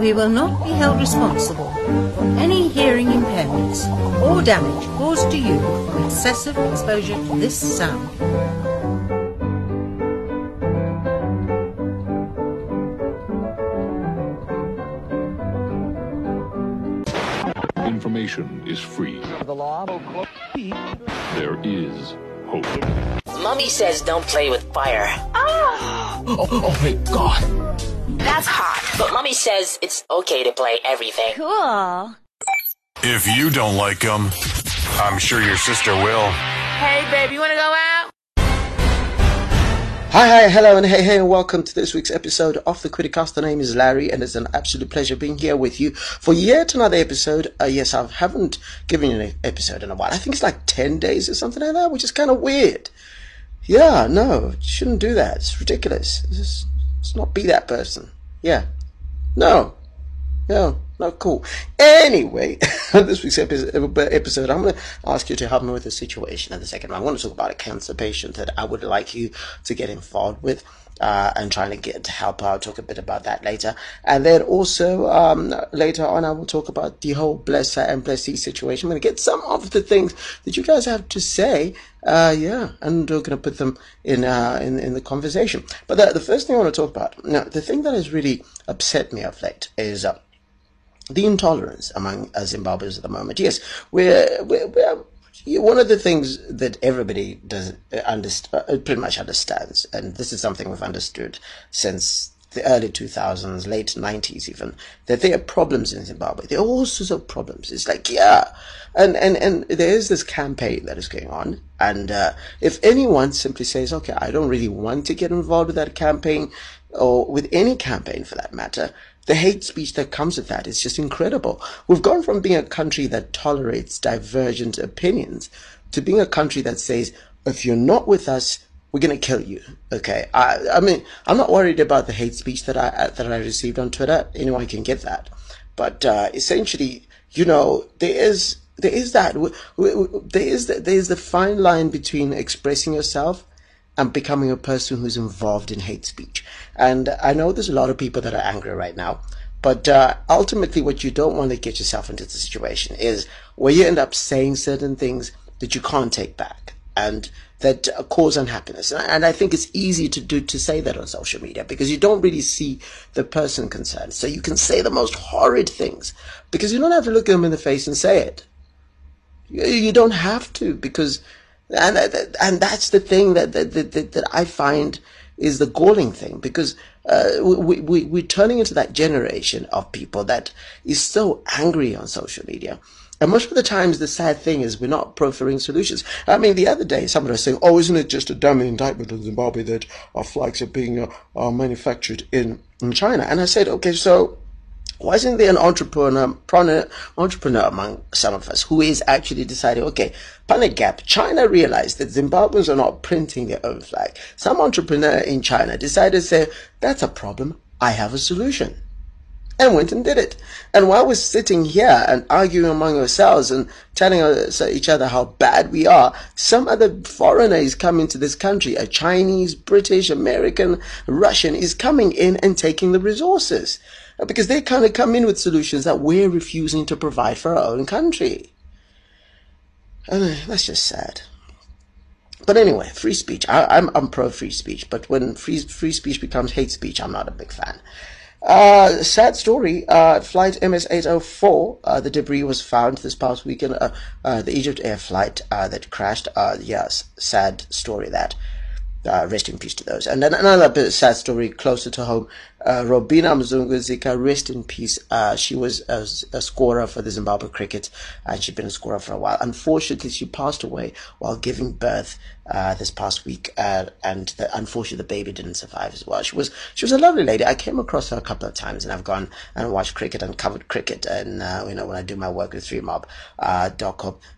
We will not be held responsible for any hearing impairments or damage caused to you from excessive exposure to this sound. Information is free. The law. There is hope. Mummy says don't play with fire. Oh, oh, oh my god. That's hot. But mommy says it's okay to play everything. Cool. If you don't like them, I'm sure your sister will. Hey, babe, you want to go out? Hi, hi, hello, and hey, hey, and welcome to this week's episode of the KwiriCast. The name is Larry, and it's an absolute pleasure being here with you for yet another episode. Uh, yes, I haven't given you an episode in a while. I think it's like 10 days or something like that, which is kind of weird. Yeah, no, shouldn't do that. It's ridiculous. Let's, let's not be that person. Yeah. No. No, not cool. Anyway, this week's episode, I'm going to ask you to help me with a situation in the second. I want to talk about a cancer patient that I would like you to get involved with. Uh, and trying to get to help out. Talk a bit about that later, and then also um, later on, I will talk about the whole blesser and blessee situation. I'm going to get some of the things that you guys have to say, uh, yeah, and we're going to put them in uh, in in the conversation. But the, the first thing I want to talk about now, the thing that has really upset me of late is. Uh, the intolerance among uh, Zimbabweans at the moment. Yes, we're, we're, we're one of the things that everybody does uh, understand, uh, pretty much understands, and this is something we've understood since the early 2000s, late 90s even, that there are problems in Zimbabwe. There are all sorts of problems. It's like, yeah. And, and, and there is this campaign that is going on. And, uh, if anyone simply says, okay, I don't really want to get involved with that campaign, or with any campaign for that matter, the hate speech that comes with that is just incredible. We've gone from being a country that tolerates divergent opinions to being a country that says, if you're not with us, we're gonna kill you. Okay. I, I mean, I'm not worried about the hate speech that I that I received on Twitter. Anyone can get that, but uh, essentially, you know, there is there is that there is the, there is the fine line between expressing yourself and becoming a person who's involved in hate speech. And I know there's a lot of people that are angry right now, but uh, ultimately, what you don't want to get yourself into the situation is where you end up saying certain things that you can't take back and that cause unhappiness. And I think it's easy to do to say that on social media because you don't really see the person concerned. So you can say the most horrid things because you don't have to look them in the face and say it. You don't have to because and and that's the thing that that that, that I find is the galling thing because uh, we, we we're turning into that generation of people that is so angry on social media. And most of the times, the sad thing is we're not proffering solutions. I mean, the other day, somebody was saying, "Oh, isn't it just a dumb indictment of Zimbabwe that our flags are being uh, manufactured in in China?" And I said, "Okay, so why isn't there an entrepreneur, entrepreneur among some of us who is actually deciding, okay, Planet Gap, China realized that Zimbabweans are not printing their own flag. Some entrepreneur in China decided to say, that's a problem. I have a solution. And went and did it. And while we're sitting here and arguing among ourselves and telling each other how bad we are, some other foreigner is coming to this country. A Chinese, British, American, Russian is coming in and taking the resources because they kind of come in with solutions that we're refusing to provide for our own country. And that's just sad. But anyway, free speech. I, am I'm, I'm pro free speech, but when free free speech becomes hate speech, I'm not a big fan. Uh, sad story. Uh, flight MS-804. Uh, the debris was found this past weekend. Uh, uh, the Egypt Air flight uh, that crashed. yes, sad story that. Rest in peace to those. And then another bit sad story closer to home. Uh, Robina Mzunguzika, rest in peace. Uh, she was a, a, scorer for the Zimbabwe cricket, and she'd been a scorer for a while. Unfortunately, she passed away while giving birth uh, this past week, uh, and the, unfortunately, the baby didn't survive as well. She was she was a lovely lady. I came across her a couple of times, and I've gone and watched cricket and covered cricket, and uh, you know when I do my work with Three Mob, uh,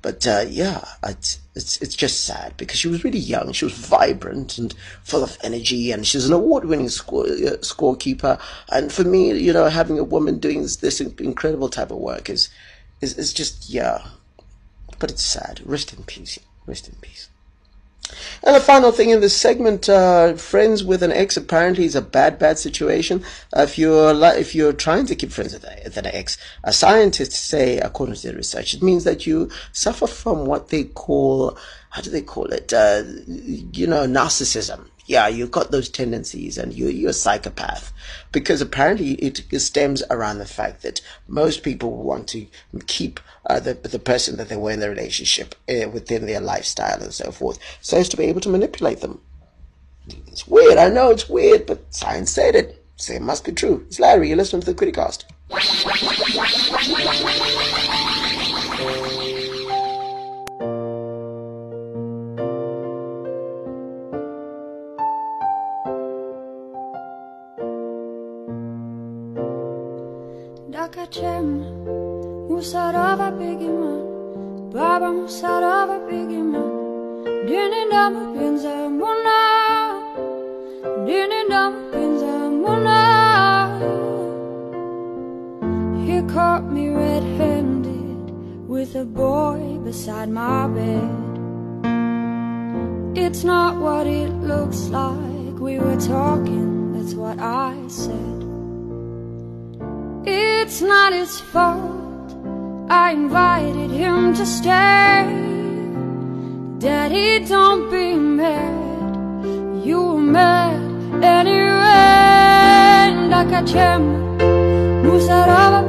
But yeah, it's, it's it's just sad because she was really young. She was vibrant and full of energy, and she's an award-winning score uh, scorekeeper keeper. And for me, you know, having a woman doing this, this incredible type of work is, is, is just, yeah. But it's sad. Rest in peace. Rest in peace. And the final thing in this segment, uh, friends with an ex apparently is a bad, bad situation. Uh, if you're if you're trying to keep friends with, a, with an ex, a scientists say, according to the research, it means that you suffer from what they call, how do they call it? Uh, you know, narcissism yeah, you've got those tendencies and you, you're a psychopath. Because apparently it stems around the fact that most people want to keep uh, the, the person that they were in the relationship uh, within their lifestyle and so forth, so as to be able to manipulate them. It's weird, I know it's weird, but science said it, so it must be true. It's Larry, you're listening to the KwiriCast. Caught me red-handed With a boy beside my bed It's not what it looks like We were talking, that's what I said it's not his fault. I invited him to stay. Daddy, don't be mad. You were mad anyway. Ndakachem, musarava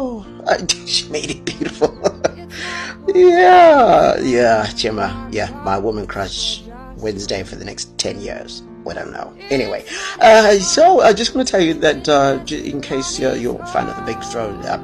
uh, she made it beautiful. yeah, yeah, Gemma. Yeah, my woman crush Wednesday for the next 10 years. We don't know. Anyway, uh, so I just want to tell you that uh, in case you're, you're a fan of the Big Throne, uh,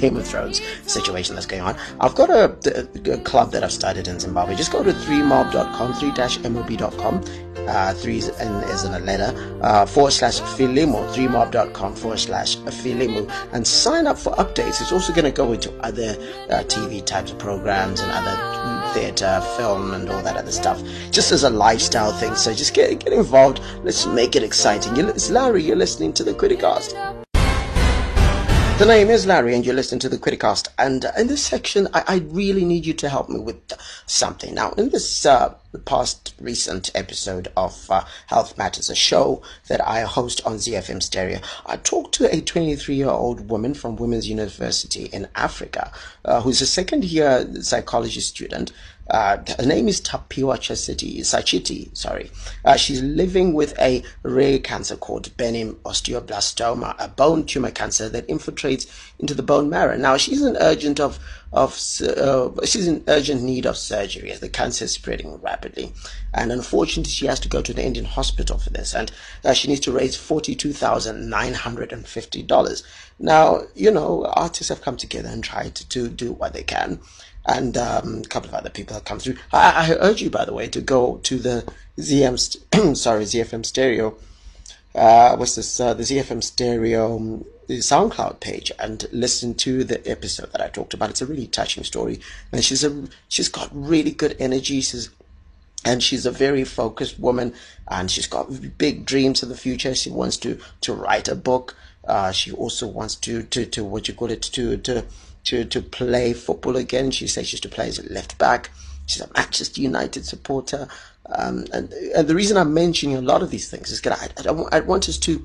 Game of Thrones situation that's going on, I've got a, a, a club that I've started in Zimbabwe. Just go to 3mob.com, 3-mob.com. Uh, three is in, is in a letter, uh, forward slash Filimu, 3mob.com forward slash Filimu, and sign up for updates. It's also going to go into other uh, TV types of programs and other theater, film, and all that other stuff, just as a lifestyle thing. So just get get involved. Let's make it exciting. You, it's Larry. You're listening to the KwiriCast. The name is Larry, and you're listening to the KwiriCast. And in this section, I, I really need you to help me with something. Now, in this uh, past recent episode of uh, Health Matters, a show that I host on ZFM Stereo, I talked to a 23 year old woman from Women's University in Africa, uh, who's a second year psychology student. Uh, her name is Tapiwa Chasiti, Sachiti, sorry. Uh, she's living with a rare cancer called benign osteoblastoma, a bone tumor cancer that infiltrates into the bone marrow. Now, she's in urgent of, of, uh, she's in urgent need of surgery as the cancer is spreading rapidly. And unfortunately, she has to go to the Indian hospital for this. And uh, she needs to raise $42,950. Now, you know, artists have come together and tried to, to do what they can and um, a couple of other people have come through. I, I urge you, by the way, to go to the ZM, st- sorry, ZFM Stereo. Uh, what's this? Uh, the ZFM Stereo um, the SoundCloud page and listen to the episode that I talked about. It's a really touching story, and she's a she's got really good energy. She's and she's a very focused woman, and she's got big dreams in the future. She wants to to write a book. Uh, she also wants to to to what you call it to to to to play football again. She says she used to play as a left back. She's a Manchester United supporter. Um, and, and the reason I'm mentioning a lot of these things is because I, I, I want us to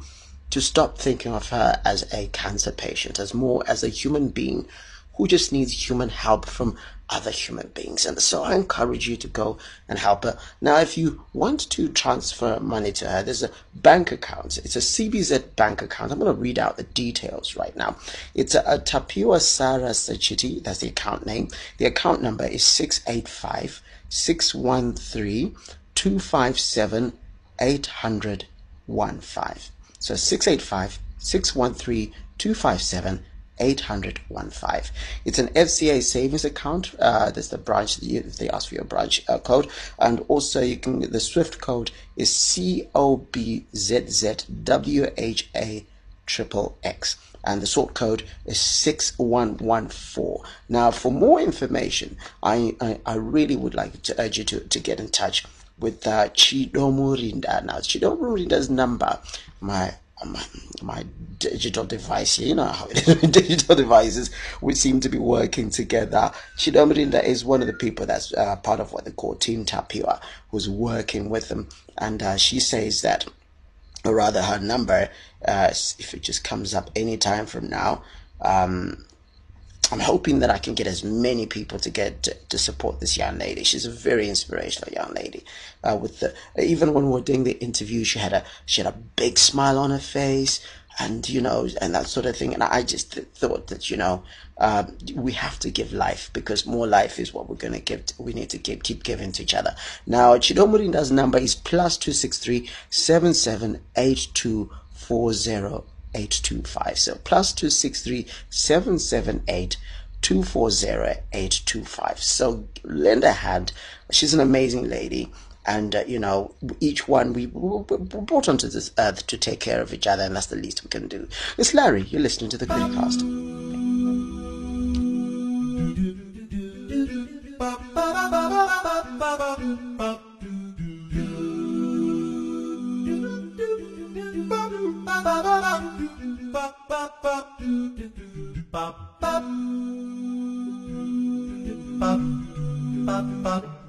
to stop thinking of her as a cancer patient, as more as a human being who just needs human help from other human beings. And so I encourage you to go and help her. Now, if you want to transfer money to her, there's a bank account. It's a CBZ bank account. I'm going to read out the details right now. It's a, a Tapiwa Sara Sachiti. That's the account name. The account number is 685 613 257 815. So 685 613 257 80015. It's an FCA savings account. Uh, that's the branch if they ask for your branch uh, code, and also you can the SWIFT code is C O B Z Z W H A triple X and the sort code is 6114. Now, for more information, I, I, I really would like to urge you to, to get in touch with uh, Chido Murinda. Now, Chido Murinda's number, my my, my digital device you know how it is with digital devices we seem to be working together Chido Murinda is one of the people that's uh, part of what they call Team Tapiwa who's working with them and uh, she says that or rather her number, uh, if it just comes up any time from now. Um, I'm hoping that I can get as many people to get to, to, support this young lady. She's a very inspirational young lady. Uh, with the even when we were doing the interview, she had a she had a big smile on her face and you know and that sort of thing and i just th- thought that you know uh, we have to give life because more life is what we're to give to, we need to keep keep giving to each other now Chidomurinda's number is plus 263 778240 825 so plus 263 778 240 825 so lend a hand she's an amazing lady and uh, you know each one we, we, we brought onto this earth to take care of each other and that's the least we can do it's larry you're listening to the KwiriCast.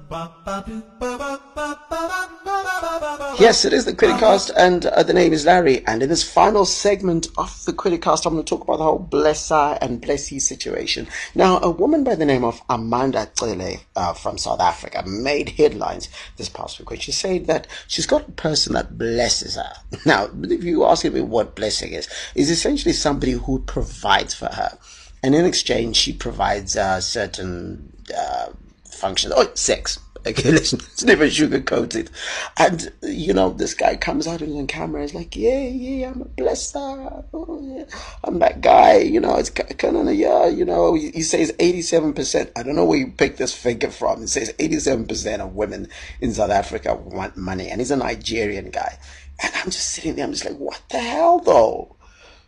Yes, it is the KwiriCast, and uh, the name is Larry. And in this final segment of the KwiriCast, I'm going to talk about the whole Blesser and Blessy situation. Now, a woman by the name of Amanda Cele uh, from South Africa made headlines this past week when she said that she's got a person that blesses her. Now, if you ask me what blessing is, is essentially somebody who provides for her. And in exchange, she provides uh, certain uh, functions. Oh, sex Okay, let's never sugarcoat it. And, you know, this guy comes out on camera, he's like, yeah, yeah, I'm a blesser. Oh, yeah. I'm that guy, you know, it's kind of, yeah, you know, he, he says 87%. I don't know where you picked this figure from. He says 87% of women in South Africa want money. And he's a Nigerian guy. And I'm just sitting there, I'm just like, what the hell, though?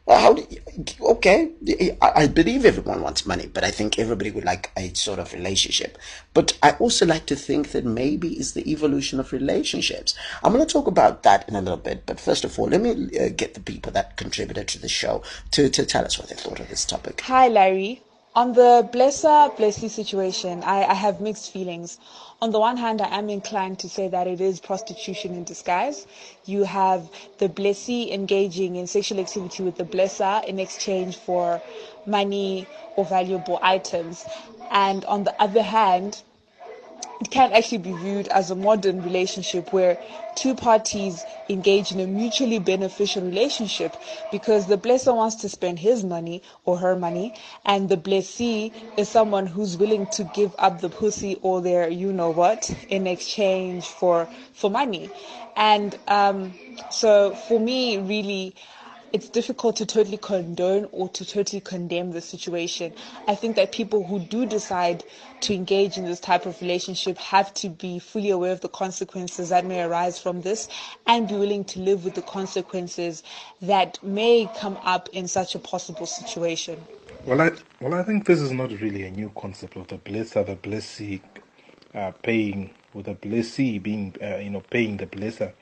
How do you, okay I, believe everyone wants money but i think everybody would like a sort of relationship. But i also like to think that maybe it's the evolution of relationships. I'm going to talk about that in a little bit but first of all let me uh, get the people that contributed to the show to, to tell us what they thought of this topic. Hi larry on the blesser blessy situation I, I have mixed feelings on the one hand, I am inclined to say that it is prostitution in disguise. You have the blessee engaging in sexual activity with the blesser in exchange for money or valuable items. And on the other hand, it can actually be viewed as a modern relationship where two parties engage in a mutually beneficial relationship because the blesser wants to spend his money or her money and the blessee is someone who's willing to give up the pussy or their you know what in exchange for for money. And um, so for me really it's difficult to totally condone or to totally condemn the situation. I think that people who do decide to engage in this type of relationship have to be fully aware of the consequences that may arise from this and be willing to live with the consequences that may come up in such a possible situation. Well, I well, I think this is not really a new concept of the blesser, the blessee uh, paying, with the blessee being, uh, you know, paying the blesser.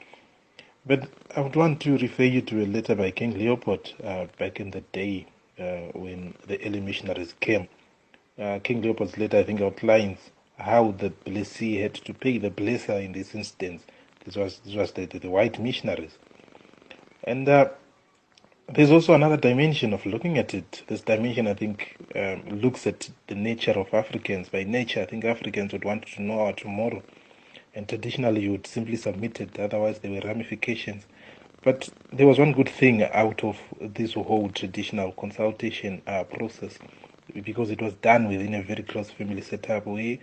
But I would want to refer you to a letter by King Leopold uh, back in the day uh, when the early missionaries came. Uh, King Leopold's letter, I think, outlines how the blessee had to pay the blesser in this instance. This was this was the, the, the white missionaries. And uh, there's also another dimension of looking at it. This dimension, I think, um, looks at the nature of Africans. By nature, I think Africans would want to know our tomorrow and traditionally you would simply submit it, otherwise there were ramifications. But there was one good thing out of this whole traditional consultation uh, process because it was done within a very close family setup where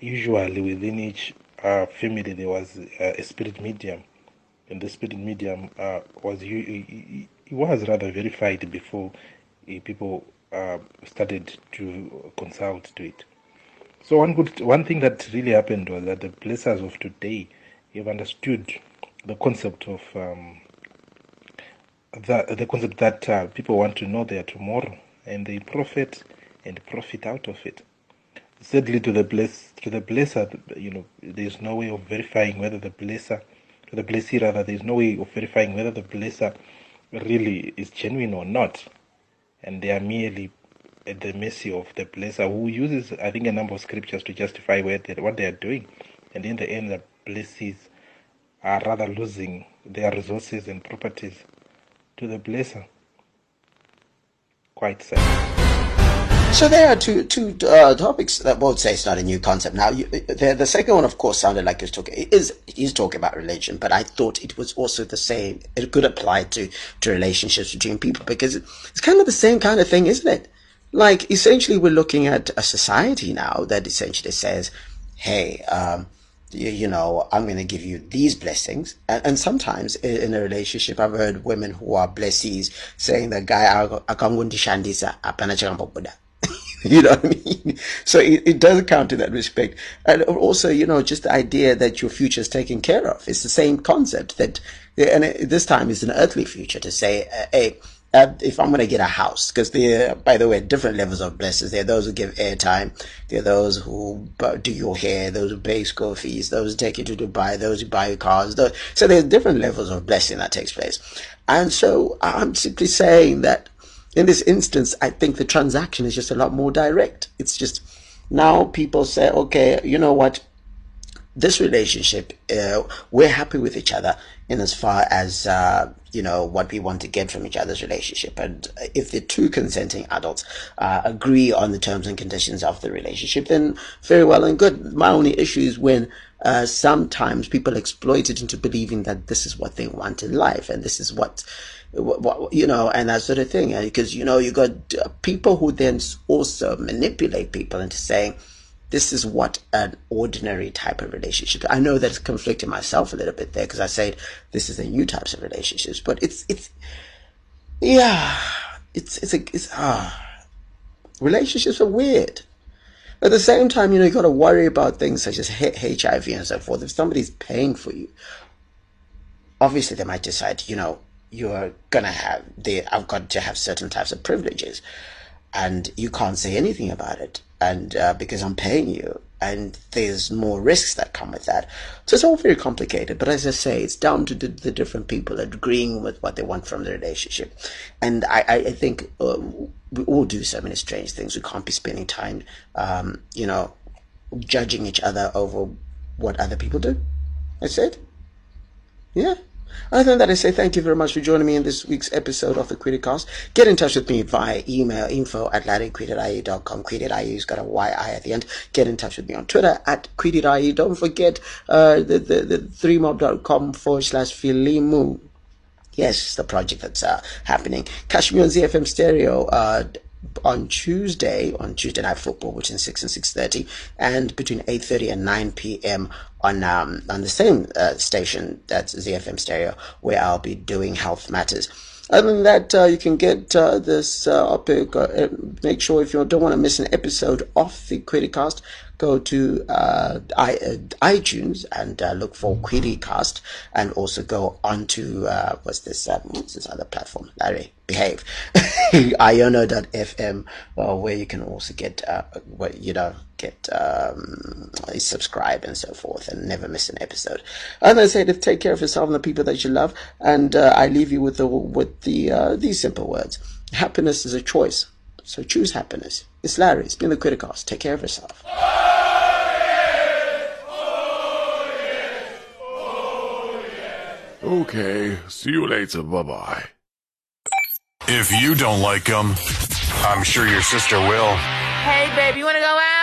usually within each uh, family there was uh, a spirit medium and the spirit medium uh, was it was rather verified before uh, people uh, started to consult to it. So one good one thing that really happened was that the blessers of today have understood the concept of um, the the concept that uh, people want to know their tomorrow and they profit and profit out of it. Sadly, to the bless to the blesser, you know, there's no way of verifying whether the blesser, to the blessee rather, there's no way of verifying whether the blesser really is genuine or not, and they are merely at the mercy of the blesser who uses, I think, a number of scriptures to justify what they are doing, and in the end, the blessees are rather losing their resources and properties to the blesser. Quite sad. So there are two two uh, topics that both say it's not a new concept. Now, you, the, the second one, of course, sounded like he's talking is he's talking about religion, but I thought it was also the same. It could apply to to relationships between people because it's kind of the same kind of thing, isn't it? Like essentially, we're looking at a society now that essentially says, "Hey, um, you, you, know, I'm going to give you these blessings. And, and, sometimes in a relationship, I've heard women who are blessees saying that guy, apana you know what I mean? So it, it does count in that respect. And also, you know, just the idea that your future is taken care of. It's the same concept that, and this time it's an earthly future to say, uh, hey, uh, if I'm going to get a house, because there, by the way, different levels of blessings. There are those who give airtime. There are those who do your hair, those who pay school fees, those who take you to Dubai, those who buy cars. Those, so there's different levels of blessing that takes place. And so I'm simply saying that in this instance, I think the transaction is just a lot more direct. It's just now people say, okay, you know what? This relationship, uh, we're happy with each other in as far as, uh, you know, what we want to get from each other's relationship. And if the two consenting adults uh, agree on the terms and conditions of the relationship, then very well and good. My only issue is when uh, sometimes people exploit it into believing that this is what they want in life and this is what you know, and that sort of thing. Because, you know, you got uh, people who then also manipulate people into saying, this is what an ordinary type of relationship. I know that it's conflicting myself a little bit there because I said this is a new types of relationships, but it's, it's, yeah, it's, it's a, it's, ah, relationships are weird. At the same time, you know, you got to worry about things such as HIV and so forth. If somebody's paying for you, obviously they might decide, you know, you're gonna have they I've got to have certain types of privileges, and you can't say anything about it, and uh, because I'm paying you, and there's more risks that come with that. So it's all very complicated. But as I say, it's down to the, the different people agreeing with what they want from the relationship, and I I think uh, we all do so many strange things. We can't be spending time, um, you know, judging each other over what other people do. That's it. Yeah. Other than that, I say thank you very much for joining me in this week's episode of the KwiriCast. Get in touch with me via email, info at larrycritic.com. Critic.ie has got a Y-I at the end. Get in touch with me on Twitter at Critic.ie. Don't forget uh, the, the, the 3mob.com forward slash Filimu. Yes, the project that's uh, happening. Catch me on ZFM Stereo. Uh, on Tuesday, on Tuesday Night Football between 6 and 6.30 and between 8.30 and 9 p.m. on um, on the same uh, station, that's ZFM Stereo, where I'll be doing Health Matters. Other than that, uh, you can get uh, this uh, topic. Uh, make sure if you don't want to miss an episode of the KwiriCast, go to uh, I, uh, iTunes and uh, look for KwiriCast, and also go onto uh, what's this um, what's this other platform? Larry, behave, Iono.fm, uh, where you can also get uh, what you know get um, subscribe and so forth, and never miss an episode. And I say to take care of yourself and the people that you love, and uh, I leave you with the with the uh, these simple words: happiness is a choice. So choose happiness. It's Larry. It's been the KwiriCast. Take care of yourself. Okay, see you later. Bye bye. If you don't like them, I'm sure your sister will. Hey, baby, you wanna go out?